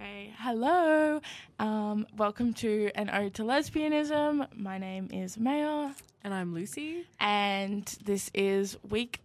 Okay, hello. Um, welcome to an ode to lesbianism. My name is Maya, And I'm Lucy. and this is week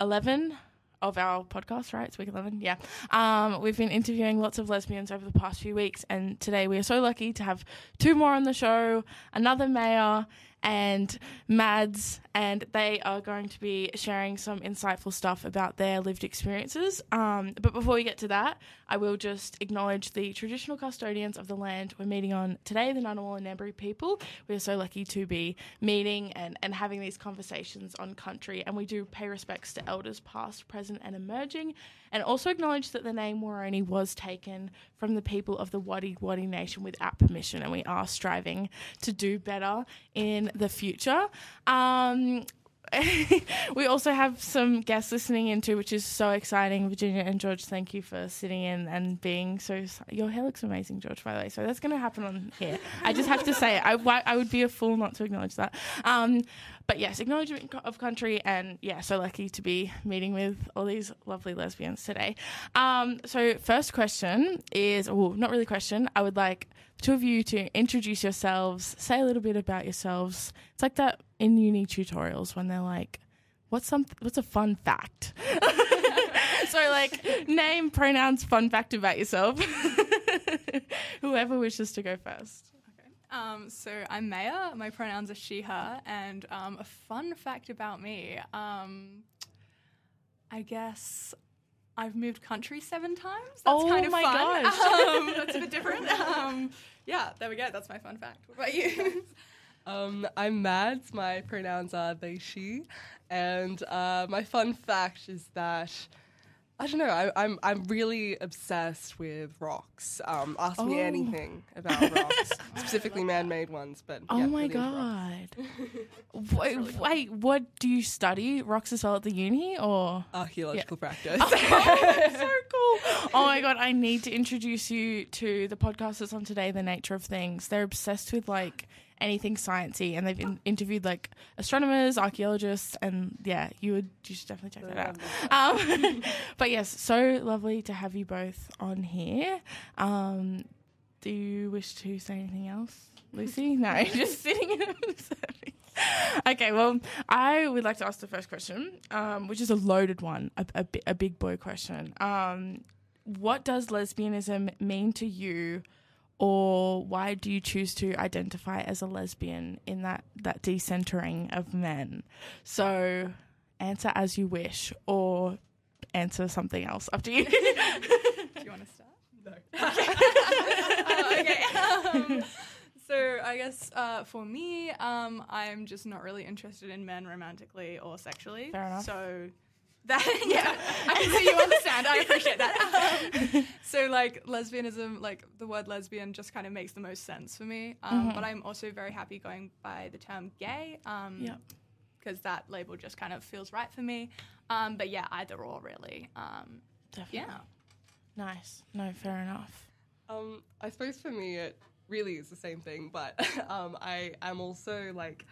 eleven of our podcast. Right, it's week eleven. Yeah. Um, we've been interviewing lots of lesbians over the past few weeks, and today we are so lucky to have two more on the show. Another Maya and Mads, and they are going to be sharing some insightful stuff about their lived experiences. Um, but before we get to that, I will just acknowledge the traditional custodians of the land we're meeting on today, the Ngunnawal and Ngambri people. We are so lucky to be meeting and, and having these conversations on country, and we do pay respects to elders past, present, and emerging, and also acknowledge that the name Woroni was taken from the people of the Wadi Wadi Nation without permission, and we are striving to do better in the future. Um, we also have some guests listening in too, which is so exciting. Virginia and George, thank you for sitting in and being so. Your hair looks amazing, George. By the way, so that's going to happen on here. I just have to say. I I would be a fool not to acknowledge that. Um, but yes, acknowledgement of country, and yeah, so lucky to be meeting with all these lovely lesbians today. Um, so first question is, oh, not really question. I would like the two of you to introduce yourselves, say a little bit about yourselves. It's like that in uni tutorials when they're like, "What's some? What's a fun fact?" so like, name, pronouns, fun fact about yourself. Whoever wishes to go first. Um, so I'm Maya. My pronouns are she, her. And um, a fun fact about me um, I guess I've moved country seven times. That's Oh kind of my fun. gosh. Um, that's a bit different. Um, yeah, there we go. That's my fun fact. What about you? Um, I'm Mads. My pronouns are they, she. And uh, my fun fact is that I don't know. I, I'm I'm really obsessed with rocks. Um, ask me Oh. anything about rocks, specifically man-made ones. But Oh yeah, my really into rocks. god! wait, wait, what do you study? Rocks as well at the uni, or? Archaeological practice. oh, so cool! Oh my god, I need to introduce you to the podcast that's on today, The Nature of Things. They're obsessed with like anything sciencey, and they've in- interviewed like astronomers, archaeologists, and yeah, you would you should definitely check that out. Um, but yes, so lovely to have you both on here. Um, do you wish to say anything else, Lucy? No, just sitting. In it. Okay, well, I would like to ask the first question, um, which is a loaded one, a, a, a big boy question. Um, what does lesbianism mean to you, or why do you choose to identify as a lesbian in that that decentering of men? So, answer as you wish, or answer something else. Up to you. Do you want to start? No. Oh, okay. Um, so I guess uh, for me, um, I'm just not really interested in men romantically or sexually. Fair enough. So that yeah, I can see you understand. I appreciate that. Um, so like lesbianism, like the word lesbian, just kind of makes the most sense for me. Um, Mhm. But I'm also very happy going by the term gay. Um, Yep. Because that label just kind of feels right for me. Um, but yeah, either or really. Um, Definitely. yeah. Nice. No, fair enough. Um, I suppose for me it really is the same thing, but um, I am also like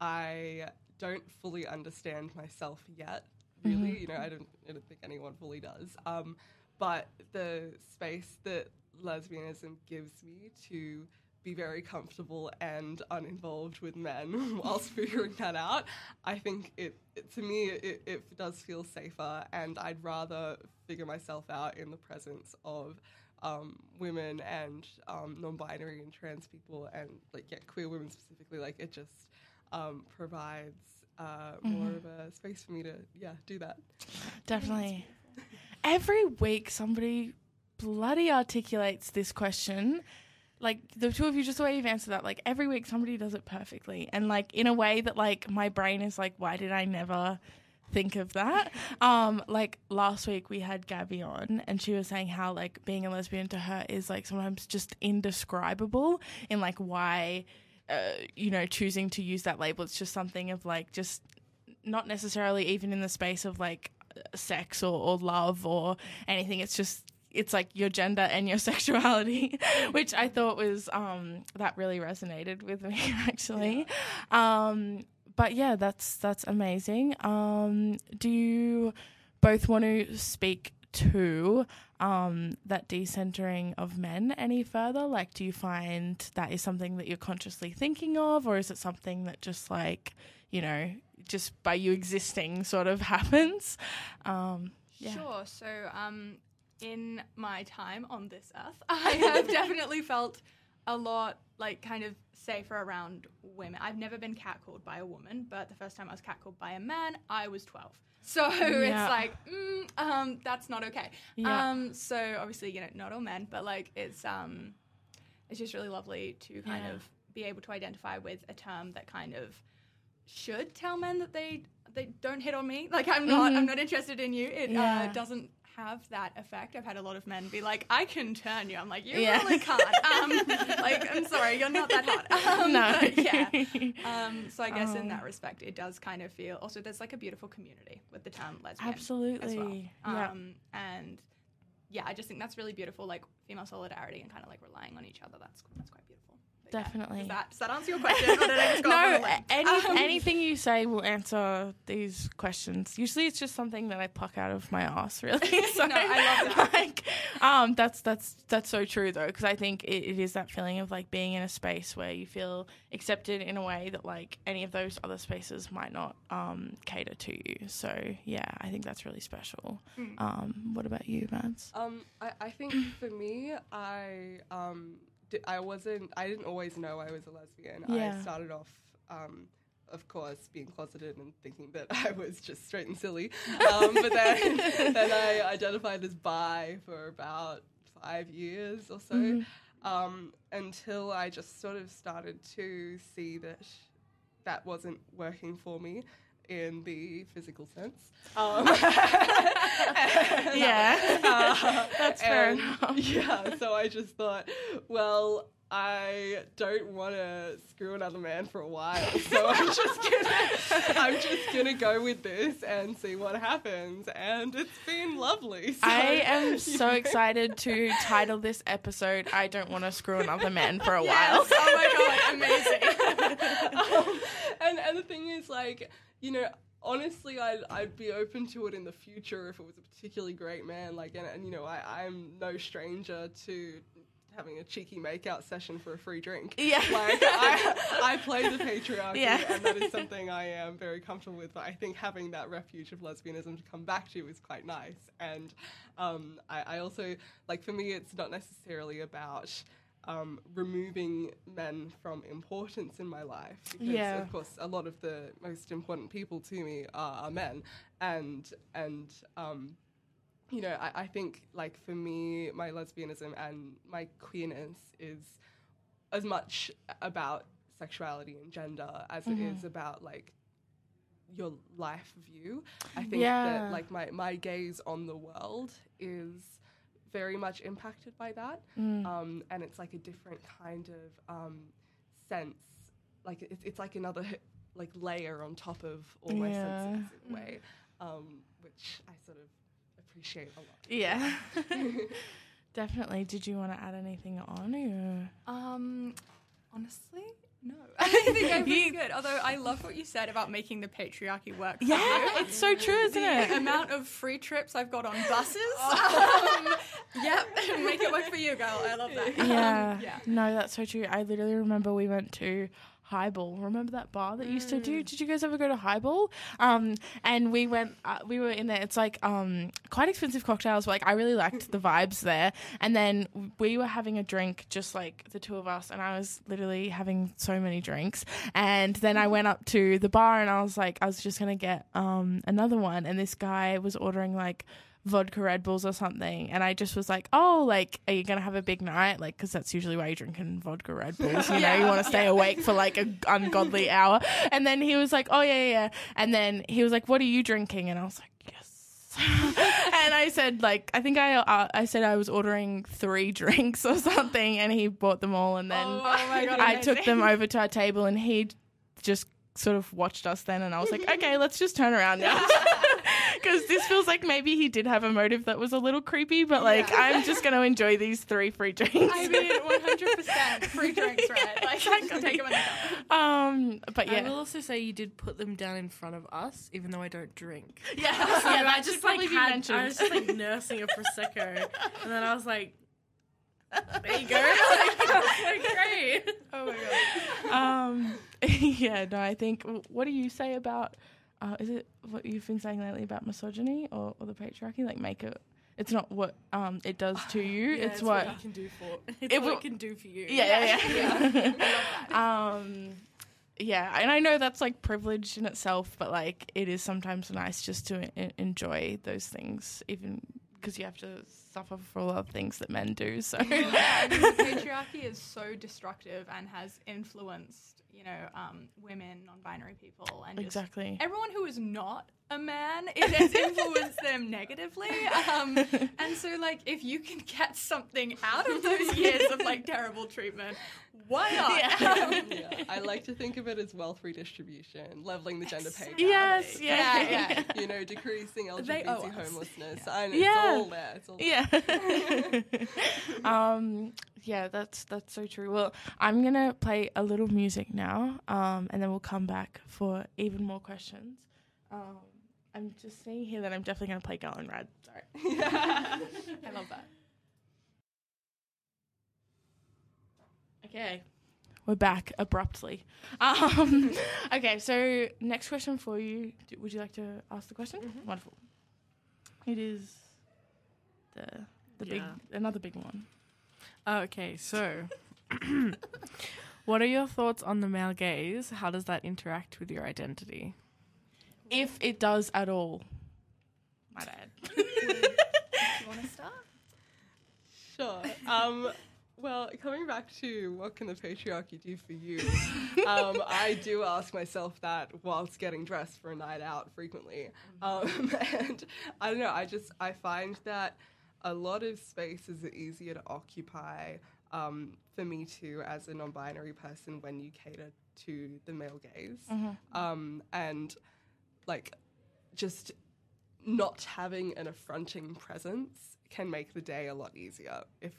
I don't fully understand myself yet. Really, Mhm. you know, I don't, I don't think anyone fully does. Um, but the space that lesbianism gives me to be very comfortable and uninvolved with men whilst figuring that out, I think it, it to me it, it does feel safer, and I'd rather figure myself out in the presence of um, women and um, non-binary and trans people and like yeah, queer women specifically. Like it just um, provides uh, more Mhm. of a space for me to yeah do that. Definitely. Every week, somebody bloody articulates this question. Like the two of you, just the way you've answered that. Like every week, somebody does it perfectly, and like in a way that like my brain is like, why did I never think of that? Um, like last week we had Gabby on, and she was saying how like being a lesbian to her is like sometimes just indescribable in like why, uh, you know, choosing to use that label. It's just something of like just not necessarily even in the space of like sex or, or love or anything. It's just it's like your gender and your sexuality, which I thought was um, that really resonated with me actually. Um, but yeah, that's that's amazing. Um, do you both want to speak to um, that decentering of men any further? Like, do you find that is something that you're consciously thinking of, or is it something that just like, you know, just by you existing sort of happens? Um, yeah. Sure. So, um, in my time on this earth, I have definitely felt a lot like kind of safer around women. I've never been catcalled by a woman, but the first time I was catcalled by a man, I was 12. So Yeah. it's like, mm, um, that's not okay. Yeah. Um, so obviously, you know, not all men, but like it's um, it's just really lovely to kind Yeah. of be able to identify with a term that kind of should tell men that they they don't hit on me. Like I'm not Mhm. I'm not interested in you. It Yeah. uh, doesn't have that effect. I've had a lot of men be like, I can turn you. I'm like, you Yeah. really can't. Um, like I'm sorry, you're not that hot. Um, no. yeah. Um, so I guess in Oh. that respect, it does kind of feel. Also, there's like a beautiful community with the term lesbian Absolutely. well. Yeah. Um, and yeah, I just think that's really beautiful, like female solidarity and kind of like relying on each other. That's that's quite beautiful. But yeah, Definitely. does that does that answer your question? or did I just go no, any, Um, anything you say will answer these questions. Usually, it's just something that I pluck out of my ass. Really, so, No, I love that. Like, um, that's that's that's so true though, because I think it, it is that feeling of like being in a space where you feel accepted in a way that like any of those other spaces might not um, cater to you. So yeah, I think that's really special. Mm. Um, what about you, Mads? Um, I, I think for me, I um, di- I wasn't. I didn't always know I was a lesbian. Yeah. I started off, um, of course, being closeted and thinking that I was just straight and silly. Um, but then, then I identified as bi for about five years or so, Mhm. um, until I just sort of started to see that that wasn't working for me in the physical sense. Um, Yeah. Uh, That's fair enough. Yeah, so I just thought, well, I don't want to screw another man for a while, so I'm just gonna, I'm just gonna go with this and see what happens, and it's been lovely. So, I am so know. excited to title this episode "I Don't Want to Screw Another Man for a Yes. While." Oh my god, amazing. um, and and the thing is, like, you know, honestly, I'd I'd be open to it in the future if it was a particularly great man. Like, and, and you know, I I'm no stranger to having a cheeky makeout session for a free drink. Yeah. Like I, I play the patriarchy, Yeah. and that is something I am very comfortable with. But I think having that refuge of lesbianism to come back to is quite nice. And um, I, I also like for me, it's not necessarily about um, removing men from importance in my life because, Yeah. of course, a lot of the most important people to me are, are men, and and um, you know, I, I think like for me, my lesbianism and my queerness is as much about sexuality and gender as Mhm. it is about like your life view. I think Yeah. that like my, my gaze on the world is very much impacted by that. Mm. Um, and it's like a different kind of um, sense. Like it's, it's like another like layer on top of all my Yeah. senses in a way, um, which I sort of appreciate a lot. Yeah. Definitely. Did you want to add anything on? Or? Um, honestly, no. I think I'm pretty good. Although I love what you said about making the patriarchy work. for Yeah, you. it's so true, isn't the it? amount of free trips I've got on buses. Oh. um, yep, make it work for you, girl. I love that. Um, yeah. yeah. No, that's so true. I literally remember we went to Highball. Remember that bar that used to Mm. do? Did you guys ever go to Highball? Um, and we went. Uh, we were in there. It's like um quite expensive cocktails. But like I really liked the vibes there. And then we were having a drink, just like the two of us. And I was literally having so many drinks. And then I went up to the bar and I was like, I was just gonna get um another one. And this guy was ordering like vodka Red Bulls or something. And I just was like, oh, like, are you going to have a big night? Like, because that's usually why you're drinking vodka Red Bulls. You know, you want to stay awake for like a ungodly hour. And then he was like, oh, yeah, yeah. And then he was like, what are you drinking? And I was like, yes. and I said, like, I think I uh, I said I was ordering three drinks or something, and he bought them all, and then oh, my god, I took them over to our table, and he just sort of watched us then, and I was like, okay, let's just turn around now. Because this feels like maybe he did have a motive that was a little creepy, but like Yeah. I'm just going to enjoy these three free drinks. I mean, 100% free drinks, right? Like, take them when um, but yeah. I will also say you did put them down in front of us, even though I don't drink. yeah, So yeah. I That just probably like be had, mentioned. I was just like nursing a prosecco, and then I was like, "There you go, like, like great." Oh my god. um, yeah, no, I think. What do you say about? Uh, is it what you've been saying lately about misogyny or, or the patriarchy? Like, make it. It's not what um it does to you. Yeah, it's, what. you can do for. It's It what will- it can do for you. yeah, yeah, yeah. um, yeah, and I know that's like privilege in itself, but like it is sometimes nice just to en- enjoy those things, even because you have to suffer for a lot of things that men do. So yeah, I mean, patriarchy is so destructive and has influenced, you know, um, women, non-binary people, and exactly. everyone who is not a man. It has influenced them negatively. Um, and so, like, if you can get something out of those years of like terrible treatment, why not? Yeah. Um, yeah, I like to think of it as wealth redistribution, leveling the gender pay gap. Yes, yeah, Yeah, yeah. You know, decreasing They owe LGBT us. homelessness. I know, Yeah. It's all there. It's all there. Yeah. um, yeah, that's that's so true. Well, I'm gonna play a little music now, um, and then we'll come back for even more questions. Um, I'm just saying here that I'm definitely gonna play Garland Rad. Sorry. I love that. Okay, we're back abruptly. Um, okay, so next question for you. D- Would you like to ask the question? Wonderful. It is the the big another big one. Okay, so what are your thoughts on the male gaze? How does that interact with your identity? If it does at all, my bad. Do you want to start? Sure. Um, well, coming back to what can the patriarchy do for you, um, I do ask myself that whilst getting dressed for a night out frequently. Um, and I don't know, I just, I find that a lot of spaces are easier to occupy um, for me too as a non-binary person when you cater to the male gaze. Um, and like just not having an affronting presence can make the day a lot easier if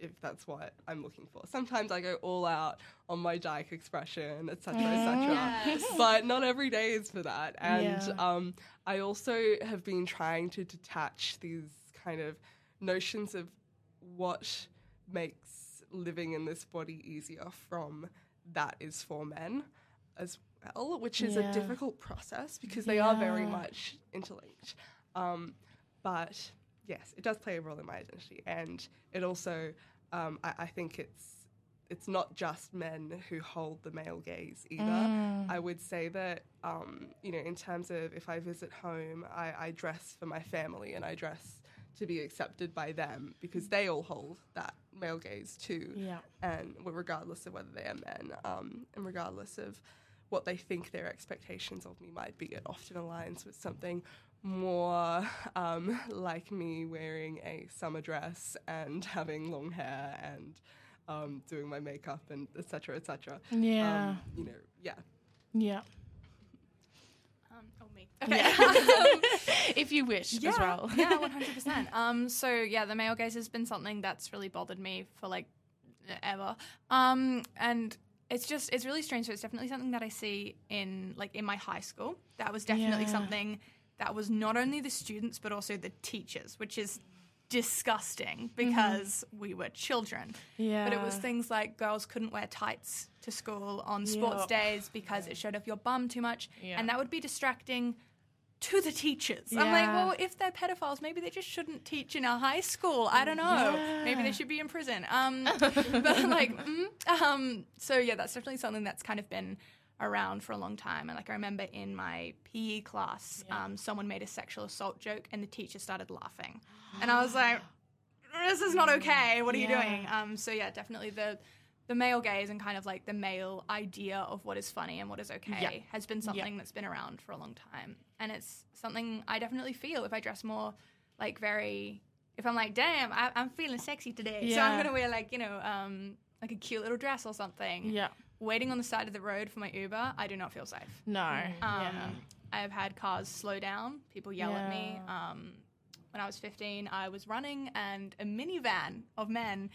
if that's what I'm looking for. Sometimes I go all out on my dyke expression, etc., etc. Yes. But not every day is for that. And Yeah. um, I also have been trying to detach these kind of notions of what makes living in this body easier from that is for men as well, which is Yeah. a difficult process because they are very much interlinked. Um, but yes, it does play a role in my identity, and it also, um, I, I think it's it's not just men who hold the male gaze either. Mm. I would say that, um, you know, in terms of if I visit home, I, I dress for my family and I dress to be accepted by them because they all hold that male gaze too Yeah. and regardless of whether they are men, um, and regardless of what they think their expectations of me might be, it often aligns with something more um, like me wearing a summer dress and having long hair and um, doing my makeup and etc. etc. Yeah. Um, you know, yeah. yeah. Um, oh, me. Okay. if you wish yeah, as well. yeah, one hundred percent. Um, so yeah, the male gaze has been something that's really bothered me for like ever. Um, and it's just it's really strange. So it's definitely something that I see in like in my high school. That was definitely Yeah. something that was not only the students but also the teachers, which is disgusting mm-hmm. because we were children. yeah. But it was things like girls couldn't wear tights to school on sports Yup. days because it showed off your bum too much. Yeah. And that would be distracting to the teachers. I'm like, well, if they're pedophiles, maybe they just shouldn't teach in a high school. I don't know. Maybe they should be in prison. Um, but like, mm, um, so yeah, that's definitely something that's kind of been around for a long time. And like, I remember in my PE class, Yeah. um, someone made a sexual assault joke, and the teacher started laughing, and I was like, this is not okay. What are you doing? Um, so yeah, definitely the the male gaze and kind of like the male idea of what is funny and what is okay Yeah. has been something that's been around for a long time, and it's something I definitely feel if I dress more like very. If I'm like, damn, I, I'm feeling sexy today, so I'm gonna wear like you know, um, like a cute little dress or something. Yeah. Waiting on the side of the road for my Uber, I do not feel safe. No. Um, yeah. I have had cars slow down. People yell at me. Um, when I was 15, I was running and a minivan of men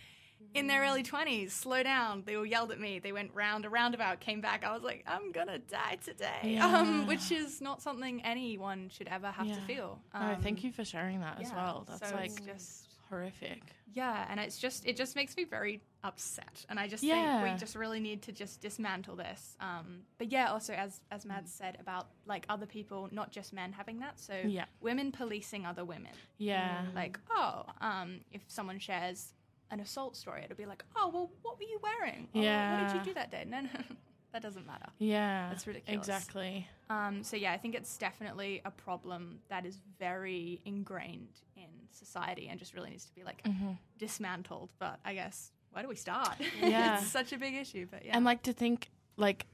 in their early 20s slow down. They all yelled at me. They went round a roundabout, came back. I was like, I'm gonna die today. Yeah. Um, which is not something anyone should ever have to Yeah. feel. no, thank Um, you for sharing that as well. That's so like just horrific. yeah, and it's just it just makes me very upset, and I just Yeah. think we just really need to just dismantle this. Um, but yeah, also as as Mads said about like other people, not just men having that. So Yeah. women policing other women. Yeah. Like oh, um, if someone shares an assault story, it'll be like oh well, what were you wearing? Oh, what did you do that day? No, no, that doesn't matter. Yeah. That's ridiculous. Exactly. Um, so yeah, I think it's definitely a problem that is very ingrained in society and just really needs to be like Mhm. dismantled. But I guess where do we start? Yeah. it's such a big issue. But yeah, And like to think like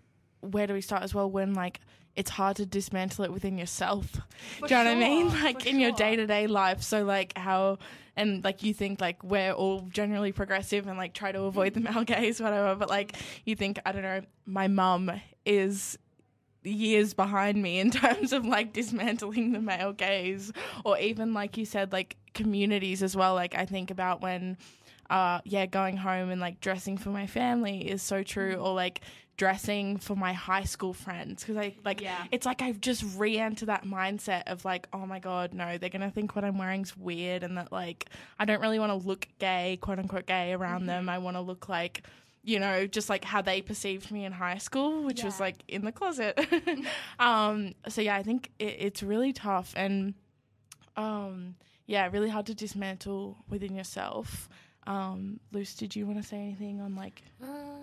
where do we start as well when like it's hard to dismantle it within yourself. For do you know what I mean? Like in your day to day life. So like how and like you think like we're all generally progressive and like try to avoid the male gaze, whatever. But like you think I don't know, my mum is years behind me in terms of like dismantling the male gaze or even like you said like communities as well like i think about when uh yeah going home and like dressing for my family is so true or like dressing for my high school friends because i like Yeah. it's like i've just re-entered that mindset of like oh my god no they're gonna think what i'm wearing's weird and that like i don't really want to look gay quote unquote gay around them i want to look like you know, just like how they perceived me in high school, which was like in the closet. um, so yeah, I think it, it's really tough and um, yeah, really hard to dismantle within yourself. Um, Luce, did you want to say anything on like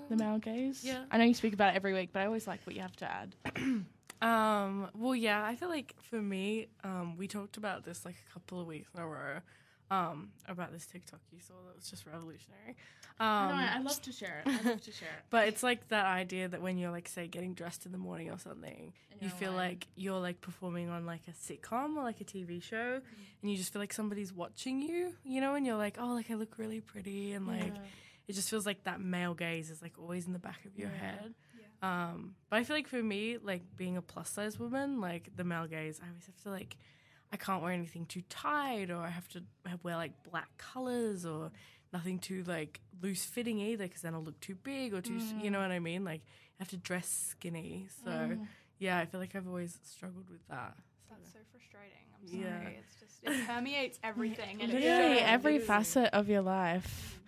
the male gaze? yeah. I know you speak about it every week, but I always like what you have to add. Um, well, yeah, I feel like for me, um, we talked about this like a couple of weeks in a row. Um, about this TikTok you saw that was just revolutionary. Um, love to share it. I love to share it. but it's like that idea that when you're like say getting dressed in the morning or something, you feel like you're like performing on like a sitcom or like a TV show, and you just feel like somebody's watching you, you know, and you're like, oh, like I look really pretty, and like it just feels like that male gaze is like always in the back of your Yeah. head. Um, but I feel like for me, like being a plus size woman, like the male gaze, I always have to like, I can't wear anything too tight, or I have to have, wear like black colors, or nothing too like loose fitting either, because then I'll look too big or too, s you know what I mean? Like I have to dress skinny. So yeah, I feel like I've always struggled with that. that's so frustrating. I'm sorry. Yeah. It's just it permeates everything. and it literally should. every facet of your life.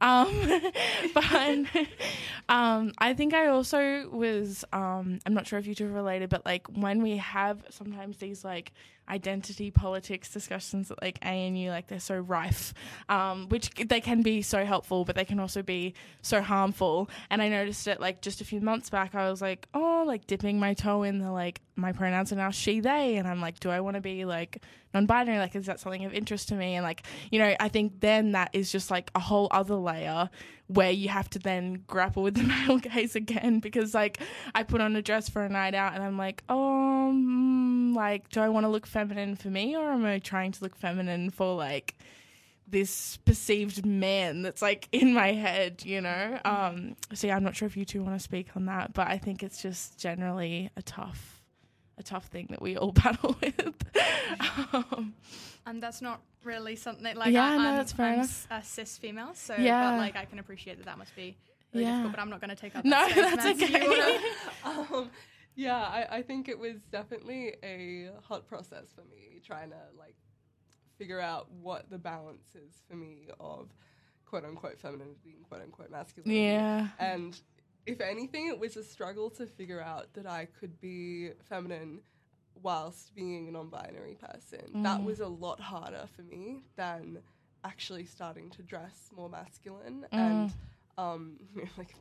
Um, but um, I think I also was. Um, I'm not sure if you two are related, but like when we have sometimes these like identity politics discussions at like ANU, like they're so rife, um, which they can be so helpful, but they can also be so harmful. And I noticed it like just a few months back. I was like, oh, like dipping my toe in the like my pronouns are now she they, and I'm like, do I want to be like non-binary? Like, is that something of interest to me? And like, you know, I think then that is just like a whole other layer where you have to then grapple with the male gaze again because like I put on a dress for a night out and I'm like, oh, like, do I want to look feminine for me or am I trying to look feminine for like this perceived man that's like in my head, you know? Um, so yeah, I'm not sure if you two want to speak on that, but I think it's just generally a tough, a tough thing that we all battle with. um, And that's not really something like Yeah, I, no, I'm, that's fair I'm enough. a cis female, so Yeah. but like I can appreciate that that must be really Yeah. difficult. But I'm not going to take up. No, that space, that's okay. Wanna- um, yeah, I, I think it was definitely a hot process for me trying to like figure out what the balance is for me of quote unquote femininity and quote unquote masculinity. yeah. And if anything, it was a struggle to figure out that I could be feminine whilst being a non binary person. That Mm. was a lot harder for me than actually starting to dress more masculine Mm. and um, like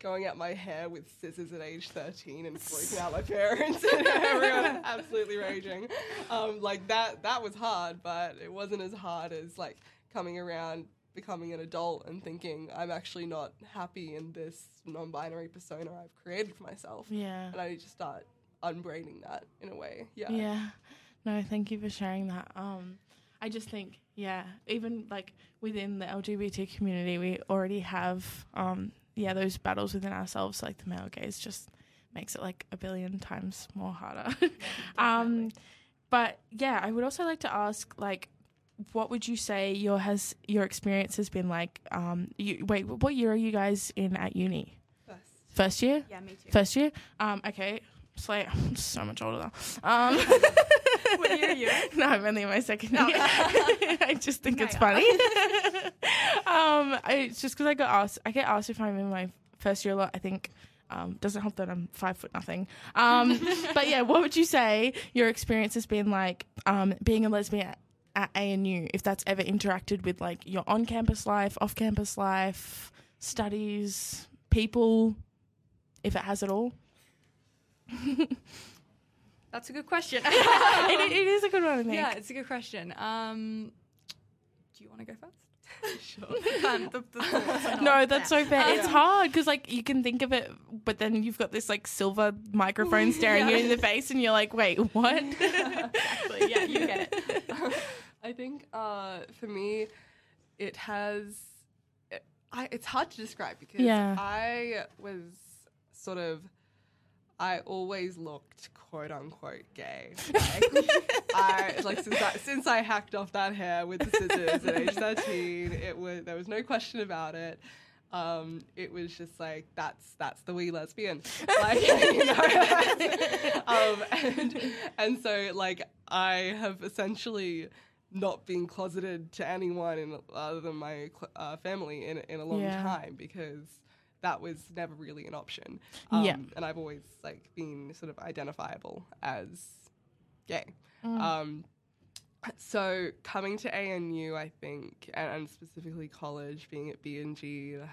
going at my hair with scissors at age 13 and freaking out my parents and everyone absolutely raging. Um, like that, that was hard, but it wasn't as hard as like coming around becoming an adult and thinking I'm actually not happy in this non-binary persona I've created for myself, Yeah. and I need to start unbraiding that in a way. Yeah. Yeah. No, thank you for sharing that. Um, I just think, yeah, even like within the LGBT community, we already have, um, yeah, those battles within ourselves, like the male gaze just makes it like a billion times more harder. um, but yeah, I would also like to ask like. What would you say your has your experience has been like? Um, you, wait, what year are you guys in at uni? First. First year. Yeah, me too. First year. Um, okay. So like, I'm so much older. Um, What year are you no, I'm only in my second year. No. I just think No, it's yeah. funny. um, I, it's just because I got asked. I get asked if I'm in my first year a lot. I think um, doesn't help that I'm five foot nothing. Um, but yeah, what would you say your experience has been like um, being a lesbian at, ANU? If that's ever interacted with like your on-campus life, off-campus life, studies, people, if it has at all. That's a good question. it, it is a good one, I think. yeah, it's a good question. Um, do you want to go first? Sure. um, the, the No, that's so fair. Um, it's hard because like you can think of it, but then you've got this like silver microphone staring you in the face, and you're like, wait, what? exactly. Yeah, you get it. I think uh, for me, it has. It, I, it's hard to describe because Yeah. I was sort of. I always looked quote unquote gay. Like, I like since I, since I hacked off that hair with the scissors at age thirteen, it was there was no question about it. Um, it was just like that's that's the wee lesbian, like you know. um, and and so like I have essentially not being closeted to anyone in, other than my cl- uh, family in in a long Yeah. time because that was never really an option. Um, Yeah. and I've always like been sort of identifiable as gay. Mm. Um, so coming to ANU, I think, and, and specifically college, being at BNG, the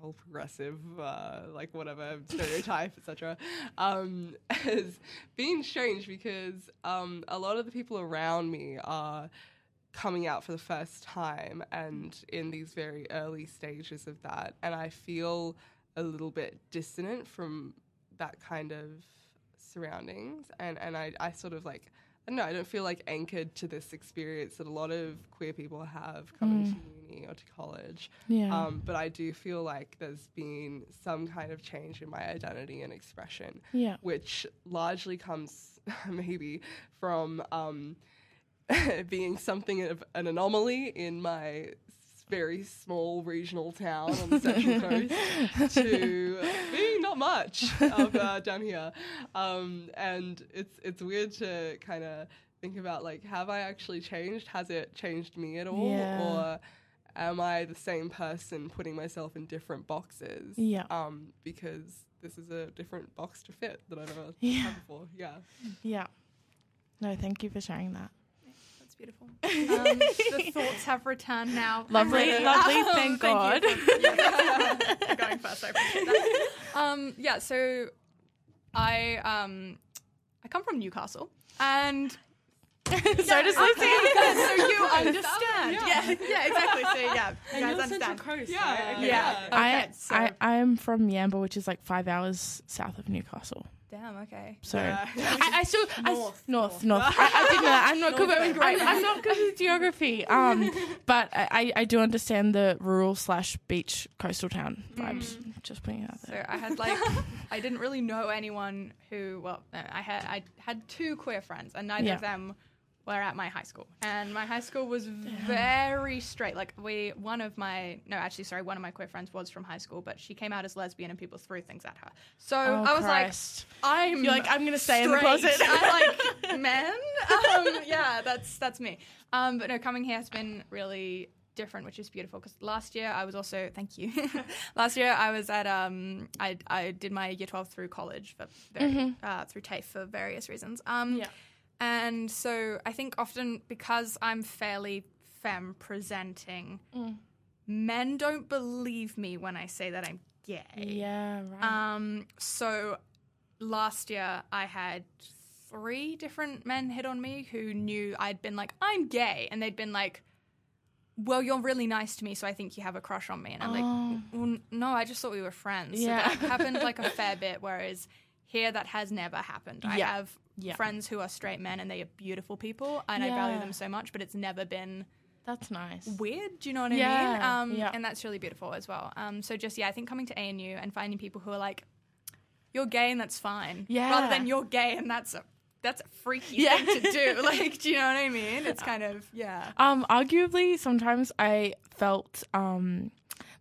whole progressive, uh, like whatever stereotype, etc., um, has been strange because um, a lot of the people around me are coming out for the first time and in these very early stages of that, and I feel a little bit dissonant from that kind of surroundings, and and I, I sort of like. I don't know, I don't feel like anchored to this experience that a lot of queer people have coming to uni or to college. yeah. Um, but I do feel like there's been some kind of change in my identity and expression, yeah. which largely comes maybe from um, being something of an anomaly in my very small regional town on the Central Coast to being not much of uh, down here. Um, and it's it's weird to kind of think about like, have I actually changed? Has it changed me at all? Yeah. Or am I the same person putting myself in different boxes? Yeah. Um, because this is a different box to fit that I've never Yeah. had before. Yeah. Yeah. No, thank you for sharing that. That's beautiful. Um, the thoughts have returned now. Lovely, ready. lovely, Um, thank you God. for- yeah, going first. I appreciate that. Um, yeah, so I um, I come from Newcastle, and so does Okay, Lucy. good, so you understand. Yeah, yeah, exactly. So yeah, you guys understand. Coast. Yeah, right? Yeah. I, Okay, so I I'm from Yamba, which is like five hours south of Newcastle. Damn. Okay. So Yeah. I, I still I s- North, north north. I, I didn't know. I'm not good. North I'm, is great. I'm not good with geography. Um, but I, I I do understand the rural slash beach coastal town vibes. Just putting it out So there. I had like I didn't really know anyone who well no, I had I had two queer friends and neither Yeah. of them were at my high school. And my high school was very straight. Like we one of my no actually sorry one of my queer friends was from high school but she came out as lesbian and people threw things at her. So Oh, I was Christ. like I'm You're like, I'm gonna stay in the closet. I like men? Um, yeah that's that's me. Um, but no coming here has been really different which is beautiful because last year I was also thank you. Last year I was at um I, I did my year 12 through college for very, uh, through TAFE for various reasons. Um Yeah. And so I think often because I'm fairly femme presenting men don't believe me when I say that I'm gay Yeah, right. um, so last year I had three different men hit on me who knew I'd been like, I'm gay. And they'd been like, well, you're really nice to me, so I think you have a crush on me. And I'm Oh. like, well, no, I just thought we were friends. Yeah. So that happened like a fair bit, whereas here that has never happened. I have Yeah. friends who are straight men and they are beautiful people and I value them so much, but it's never been That's nice. weird. Do you know what I mean? Yeah, Um, yeah. And that's really beautiful as well. Um, so just yeah, I think coming to ANU and finding people who are like, you're gay and that's fine. Yeah. Rather than you're gay and that's a that's a freaky Yeah. thing to do. Like, do you know what I mean? It's kind of yeah. Um, arguably, sometimes I felt um,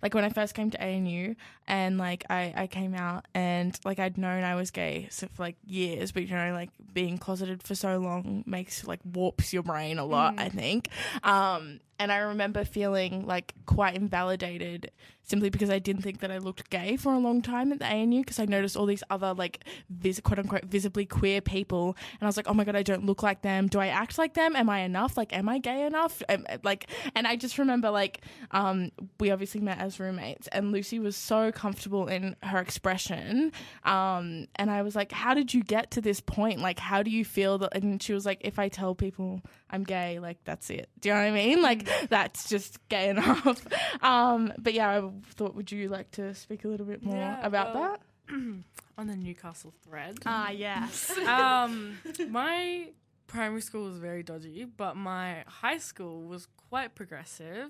like when I first came to ANU and like I, I came out and like I'd known I was gay so for like years, but you know, like being closeted for so long makes like warps your brain a lot, I think. Um, and I remember feeling like quite invalidated simply because I didn't think that I looked gay for a long time at the ANU because I noticed all these other like vis- quote unquote visibly queer people and I was like, oh my god, I don't look like them. Do I act like them? Am I enough? Like, am I gay enough? Am, like, and I just remember like um, we obviously met as roommates and Lucy was so comfortable in her expression um, and I was like, how did you get to this point? Like, how do you feel that? And she was like, if I tell people I'm gay, like that's it. Do you know what I mean? Like that's just gay enough. um, but yeah, I thought, would you like to speak a little bit more Yeah, about well- that? on the Newcastle thread. Ah, yes. um, my primary school was very dodgy, but my high school was quite progressive,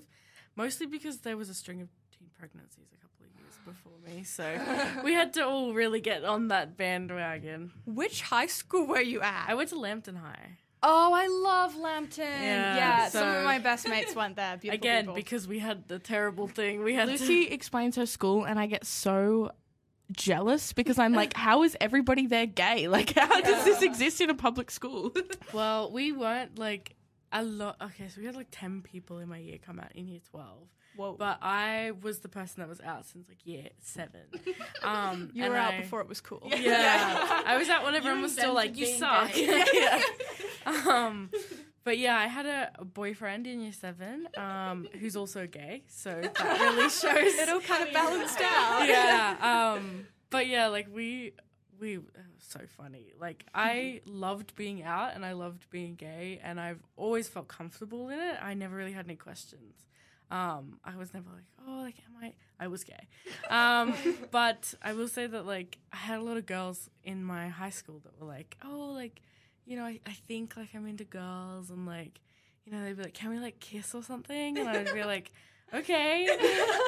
mostly because there was a string of teen pregnancies a couple of years before me. So we had to all really get on that bandwagon. Which high school were you at? I went to Lambton High. oh, I love Lambton. Yeah, Yeah, some of my best mates went there. Beautiful Again, people. because we had the terrible thing. We had Lucy explains her school, and I get so jealous because I'm like, how is everybody there gay? Like, how does this exist in a public school? Well, we weren't like a lot. Okay, so we had like ten people in my year come out in year twelve. Whoa. But I was the person that was out since like year seven. Um, you were out I- before it was cool. Yeah, I was out when everyone was still like, "You suck." yeah. Um, but yeah, I had a, a boyfriend in year seven, um, who's also gay, so that really shows. It all kind of balanced out. yeah. Um, but yeah, like we we it was so funny. Like I loved being out and I loved being gay, and I've always felt comfortable in it. I never really had any questions. Um, I was never like, oh, like, am I? I was gay. Um, but I will say that, like, I had a lot of girls in my high school that were like, oh, like, you know, I, I think, like, I'm into girls, and, like, you know, they'd be like, can we, like, kiss or something? And I'd be like, okay.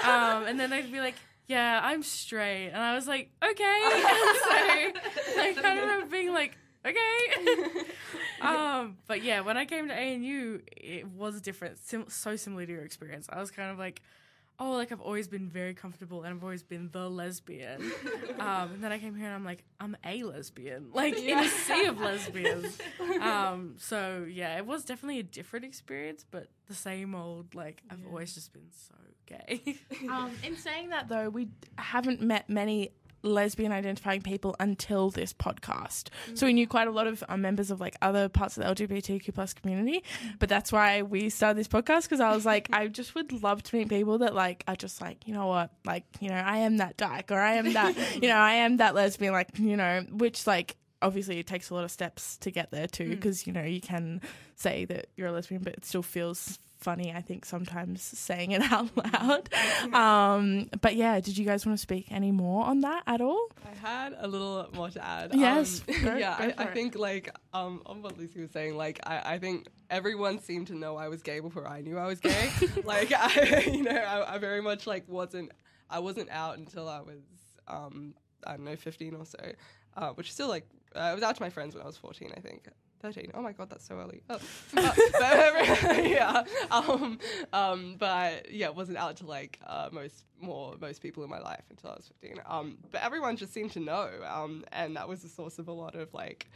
Um, and then they'd be like, yeah, I'm straight. And I was like, okay. So I kind of remember being like, okay. um, but yeah, when I came to ANU, it was different, sim- so similar to your experience. I was kind of like, oh, like I've always been very comfortable and I've always been the lesbian. um, and then I came here and I'm like, I'm a lesbian, like in a sea of lesbians. Um, so yeah, it was definitely a different experience, but the same old, like I've always just been so gay. um, in saying that, though, we haven't met many lesbian identifying people until this podcast. So we knew quite a lot of uh, members of like other parts of the LGBTQ plus community, but that's why we started this podcast because I was like, I just would love to meet people that like are just like, you know what, like you know, I am that dyke or I am that, you know, I am that lesbian, like you know, which like obviously it takes a lot of steps to get there too because you know you can say that you're a lesbian but it still feels funny i think sometimes saying it out loud um but yeah did you guys want to speak any more on that at all I had a little more to add. Yes, Um, go- yeah, go I, I think like um on what Lucy was saying, like I, I think everyone seemed to know I was gay before I knew I was gay. like I you know, I, I very much like wasn't I wasn't out until I was um I don't know, fifteen or so. Uh, which is still like I was out to my friends when I was fourteen, I think. 13. Oh my god, that's so early. Oh. Uh, but, yeah. Um, um, but yeah, it wasn't out to like uh, most more most people in my life until I was 15. Um, but everyone just seemed to know, um, and that was the source of a lot of like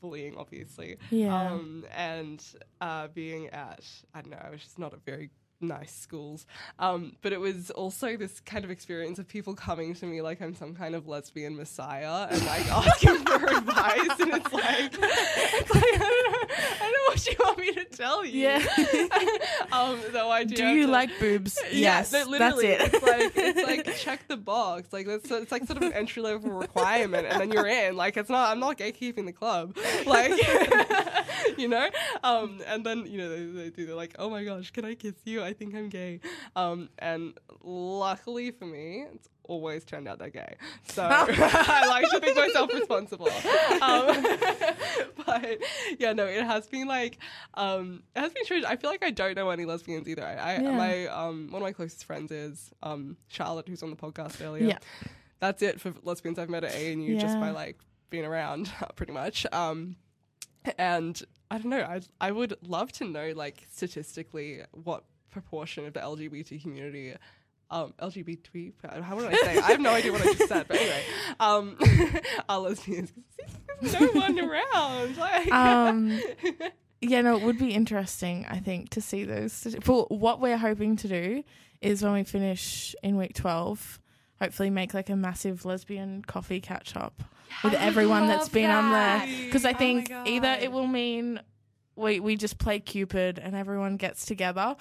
bullying, obviously. Yeah. Um, and uh, being at I don't know, I was just not a very nice schools. Um, but it was also this kind of experience of people coming to me like I'm some kind of lesbian messiah and like asking for advice, and it's like, it's like I don't know, I don't know what you want me to tell you. Yeah. um, though I do. do you to- like boobs yeah, yes no, that's it It's like it's like check the box. Like that's it's like sort of an entry level requirement, and then you're in. Like it's not. I'm not gatekeeping the club. Like you know. Um, and then you know they, they do. They're like, oh my gosh, can I kiss you? I think I'm gay. Um, and luckily for me, it's always turned out they're gay. So I like to think myself responsible. Um, but yeah, no, it has been like um, it has been strange. I feel like I don't know any lesbians either. I, Yeah. my um one of my closest friends is um Charlotte, who's on the podcast earlier. Yeah. that's it for lesbians I've met at ANU just by like being around, pretty much. Um, and I don't know. I I would love to know like statistically what proportion of the LGBT community. Um, LGBT, how would I say? I have no idea what I just said, but anyway, um, are lesbians. There's no one around. Like, Um, yeah, no, it would be interesting, I think, to see those. But what we're hoping to do is when we finish in week 12, hopefully make like a massive lesbian coffee catch up with everyone that's been on there. Because I Oh think God. either it will mean we, we just play Cupid and everyone gets together.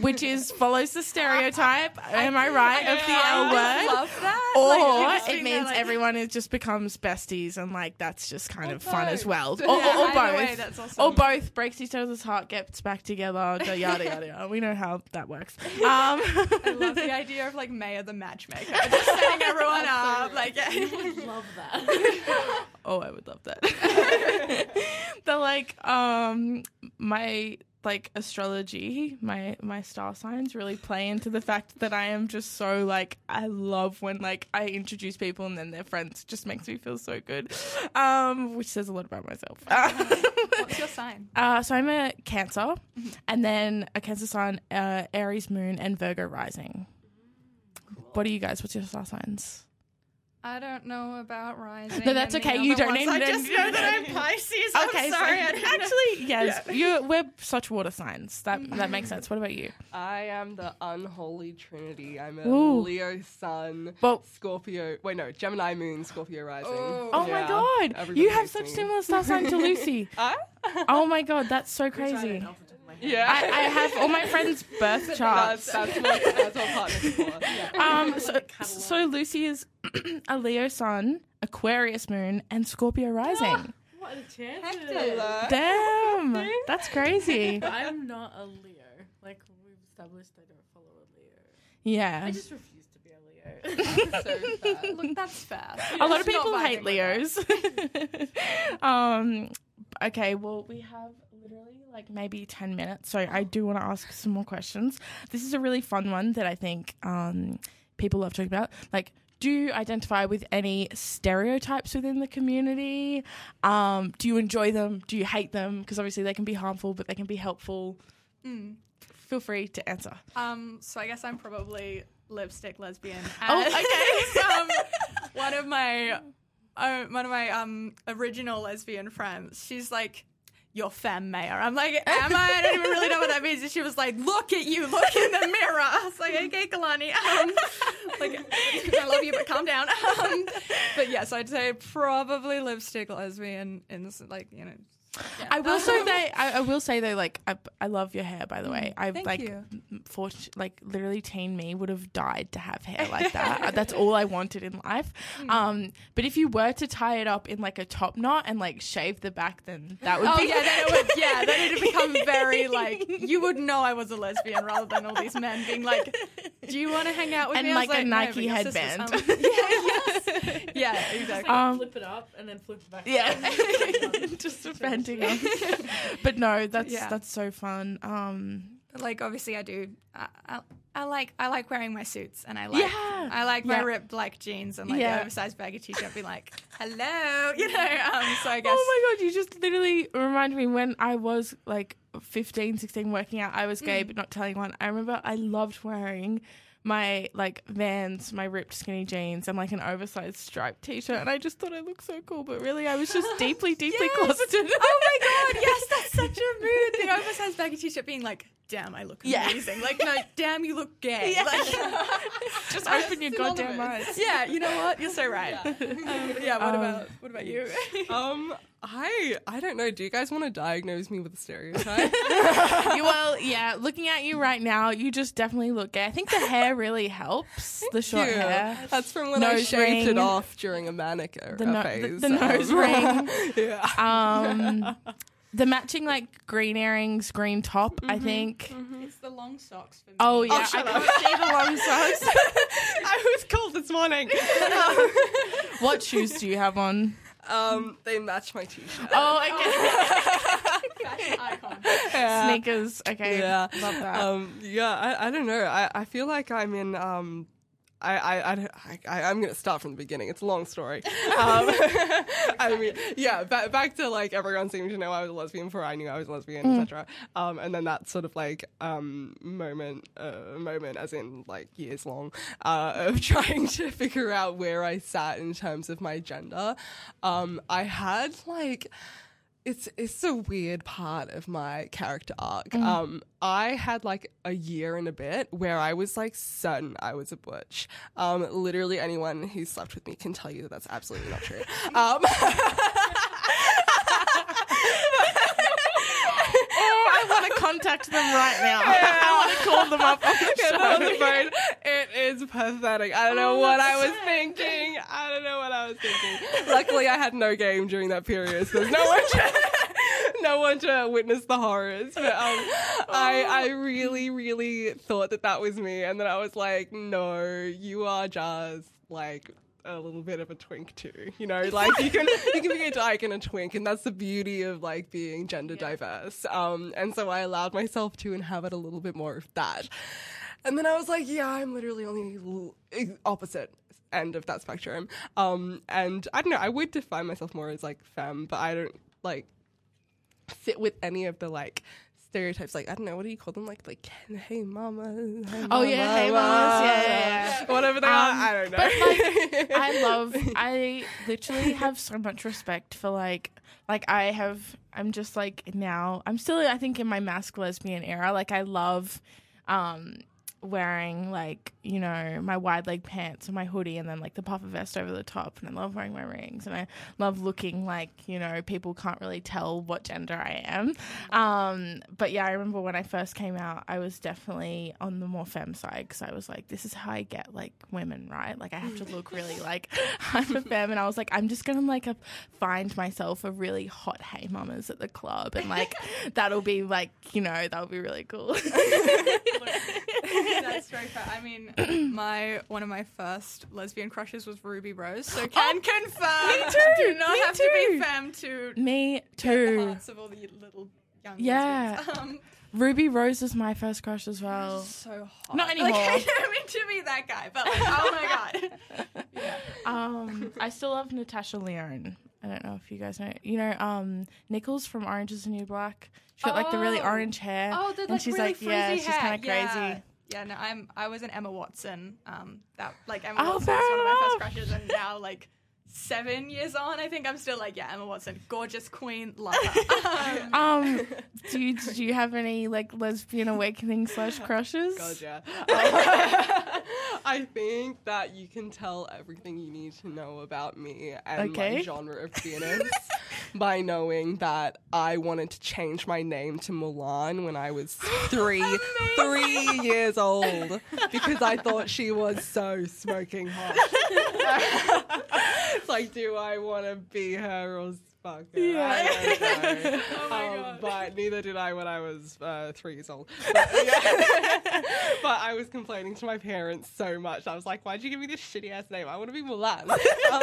Which is follows the stereotype. Am I right of the L word? love that. Or Like, just it being means there, like- everyone is just becomes besties and like that's just kind Or of fun as both. well. Or, Yeah, or, or either way, both. that's awesome. Or both breaks each other's heart, gets back together, da- yada yada yada. We know how that works. Um, I love the idea of like Maya the matchmaker, just setting everyone up. Like, yeah. Love that. oh, I would love that. the like, um, my like astrology, my my star signs really play into the fact that I am just so like I love when like I introduce people and then their friends. It just makes me feel so good, um, which says a lot about myself. What's your sign? Uh, so I'm a Cancer, and then a Cancer sign, uh, Aries Moon, and Virgo Rising. What are you guys? What's your star signs? I don't know about rising. No, that's okay, you don't ones. need I just know that I'm Pisces. I'm okay, sorry. so I didn't know. actually, yes, you we're such water signs. That that makes sense. What about you? I am the unholy trinity. I'm a Ooh. Leo sun, Well, Scorpio. Wait, no, Gemini moon, Scorpio rising. Oh. oh my god, everybody you have such me. similar star sign to Lucy. Huh? oh my god, that's so crazy. Yeah, I, I have all my friends' birth charts. that's what that's what partners for. Yeah. Um, so, so Lucy is a Leo Sun, Aquarius Moon, and Scorpio Rising. What a chance. Hectic. Damn, that's crazy. I'm not a Leo. Like we've established, I don't follow a Leo. Yeah. I just refuse to be a Leo. so. Look, that's fair. a lot of people hate Leos. um, okay, well, we have literally like maybe 10 minutes, so I do want to ask some more questions. This is a really fun one that I think um, people love talking about. Like, do you identify with any stereotypes within the community? Um, do you enjoy them? Do you hate them? Because obviously they can be harmful, but they can be helpful. Mm. Feel free to answer. Um, so I guess I'm probably lipstick lesbian. Oh, And, um, one of my uh, one of my um original lesbian friends, she's like. You're femme mayor. I'm like, am I? I don't even really know what that means. And she was like, look at you, look in the mirror. I was like, okay, Kalani. Um, like, I love you, but calm down. Um, but yes, I'd say probably lipstick lesbian in this, like, you know. Yeah. I will say that I, I will say though, like I, I love your hair. By the way, I Mm, Thank like you. like literally teen me would have died to have hair like that. That's all I wanted in life. Mm. Um, but if you were to tie it up in like a top knot and like shave the back, then that would Oh be yeah, then it would yeah, then it'd become very like you would know I was a lesbian rather than all these men being like, "Do you want to hang out with And me?" And was like a Nike sisters, headband. um, yeah, yes. yeah, Just exactly. like Um, flip it up and then flip it back. yeah, down. just venting off. But no, that's Yeah. that's so fun. Um, But like obviously I do. I, I, I like I like wearing my suits and I like Yeah. I like my Yeah. ripped like jeans and like Yeah. the oversized baggy t-shirt. Be like, hello, you know. Um, so I guess. Oh my god, you just literally reminded me when I was like 15, 16 working out, I was Mm. gay but not telling one. I remember I loved wearing my like Vans, my ripped skinny jeans and like an oversized striped t-shirt and I just thought I looked so cool, but really I was just deeply deeply Yes. closeted. Oh my god, yes, that's such a mood. The oversized baggy t-shirt being like, damn, I look Yeah. amazing. Like, no, damn, you look gay. Yeah. Like, just open your goddamn eyes. yeah, you know what? You're so right. Yeah. Um, yeah, what Um, about what about you? Um, I I don't know. Do you guys want to diagnose me with a stereotype? You- well, yeah, looking at you right now, you just definitely look gay. I think the hair really helps. The short Yeah. hair. That's from when I shaved ring. it off during a manic era The no- the- phase. the nose Um, ring. yeah. Um the matching like green earrings, green top, I think. it's the long socks for me. Oh yeah, I shut can't see the long socks. I was cold this morning. what shoes do you have on? um, they match my t-shirt. Oh, okay. Fashion icon. Yeah. Sneakers. Okay. Yeah. Love that. Um, yeah, I, I don't know. I, I feel like I'm in um, I, I, I, I, I'm gonna start from the beginning. It's a long story. Um, I mean, yeah, back, back to like everyone seemed to know I was a lesbian before I knew I was a lesbian, etc. Um, and then that sort of like um moment, uh, moment as in like years long, uh, of trying to figure out where I sat in terms of my gender. Um, I had like it's it's a weird part of my character arc. Um, I had like a year and a bit where I was like certain I was a butch. Um, literally anyone who slept with me can tell you that that's absolutely not true. Um, Oh, I want to contact them right now. I want to call them up on the on the phone. It is pathetic. I don't know Oh, what I was thinking. I don't know what I was thinking. Luckily, I had no game during that period, so there's no one to, no one to witness the horrors. But um, I, I really, really thought that that was me, and then I was like, no, you are just like a little bit of a twink too. You know, like you can you can be a dyke and a twink, and that's the beauty of like being gender diverse. Um, and so I allowed myself to inhabit a little bit more of that. And then I was like, yeah, I'm literally on the l- opposite end of that spectrum. Um, and I don't know, I would define myself more as like femme, but I don't like fit with any of the like stereotypes. Like I don't know, what do you call them? Like like hey mama. hey, Oh, yeah, hey, mamas. Yeah, yeah, yeah. Whatever they Um, are, I don't know. but, like, I love I literally have so much respect for like like I have I'm just like now I'm still I think in my masc lesbian era like I love um wearing like you know my wide leg pants and my hoodie and then like the puffer vest over the top. And I love wearing my rings and I love looking like you know people can't really tell what gender I am. Um but yeah I remember when I first came out I was definitely on the more femme side because I was like this is how I get like women right? Like I have to look really like I'm a femme. And I was like I'm just gonna like a, find myself a really hot hey mamas at the club and like that'll be like you know that'll be really cool That's very fair. I mean, my one of my first lesbian crushes was Ruby Rose, so can confirm. me too, Do not me have to too. be femme to me get the too hearts of all the little young Yeah. Um, Ruby Rose was my first crush as well so hot. Not anymore. Like. I don't mean to be that guy, but like, oh my god. yeah. Um, I still love Natasha Lyonne. I don't know if you guys know. You know, um, Nichols from Orange Is the New Black. She's got like the really Oh. orange hair. Oh, the and she's really like, yeah, she's kind of Yeah. crazy. Yeah, no, I'm I was an Emma Watson. Um, that like Emma Oh, Watson was one of my first crushes, and now like seven years on, I think I'm still like, yeah, Emma Watson, gorgeous queen, love her. Um, Um, do you, did you have any like lesbian awakening slash crushes? God, yeah. I think that you can tell everything you need to know about me and Okay. my genre of queerness by knowing that I wanted to change my name to Mulan when I was three three years old because I thought she was so smoking hot. It's like, do I want to be her or fuck her? I don't. Oh my Um, God. But neither did I when I was uh, three years old. But, yeah. but I was complaining to my parents so much. I was like, why'd you give me this shitty ass name? I want to be Mulan. Um,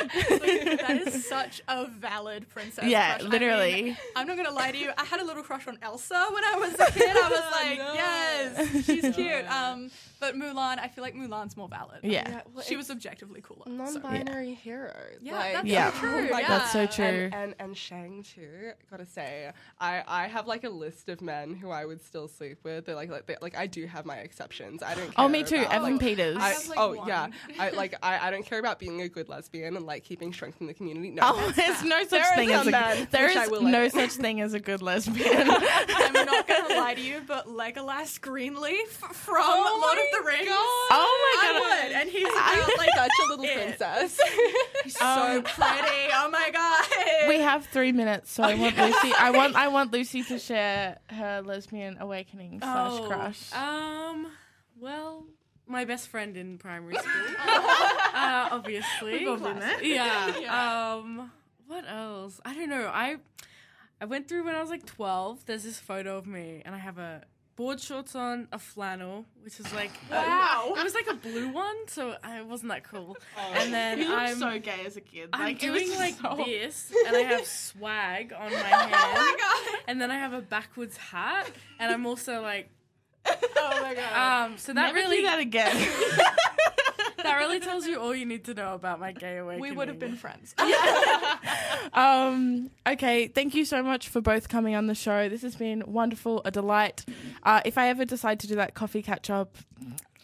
that is such a valid princess. Yeah, crush. I mean, literally. I'm not gonna lie to you. I had a little crush on Elsa when I was a kid. I was like, No. yes, she's cute. Um, but Mulan, I feel like Mulan's more valid. Yeah. Yeah, well, she was objectively cooler. non-binary hero. Yeah, Like- that's Yeah. so true. Like, yeah. That's so true. And, and and Shang too. Gotta say, I I have like a list of men who I would still sleep with. They're like like they, like I do have my exceptions. I don't. Care Oh, me too. about, Evan like, Peters. I I, have, like, oh one. yeah, I like I, I don't care about being a good lesbian and like keeping strength in the community. No, Oh, there's no such There is thing as a man, there which I is will no admit. such thing as a good lesbian. I'm not gonna lie to you, but Legolas Greenleaf from Oh Lord of the Rings. God. Oh my I God. would, and he's about like such a little it. princess. He's so Um, pretty. Oh my god. We have three minutes, so I want Lucy. I want I want Lucy to share her lesbian awakening slash Oh, crush. Um, well, my best friend in primary school. uh, obviously. We've all been there. Yeah. Um, what else? I don't know. I I went through when I was like 12. There's this photo of me, and I have a board shorts on, a flannel, which is like a- Wow. it was like a blue one, so I wasn't that cool. and then You I'm so gay as a kid. I'm like, it was doing like so- this, and I have swag on my hand. oh my god. And then I have a backwards hat, and I'm also like, Oh my god. um, so that Never really do that again. That really tells you all you need to know about my gay awakening. we would have been friends. um, okay, thank you so much for both coming on the show. This has been wonderful, a delight. Uh, if I ever decide to do that coffee catch up,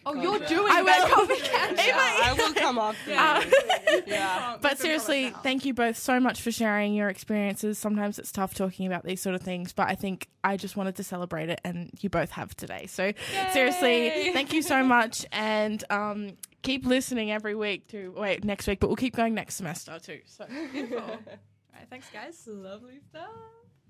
oh, you're yeah. doing I that will. coffee catch. Yeah, I will come after Yeah. you. Yeah. but seriously, thank you both so much for sharing your experiences. Sometimes it's tough talking about these sort of things, but I think I just wanted to celebrate it, and you both have today. So seriously, thank you so much, and um, keep listening every week to wait next week, but we'll keep going next semester too. So. Beautiful. All right, thanks, guys. Lovely stuff.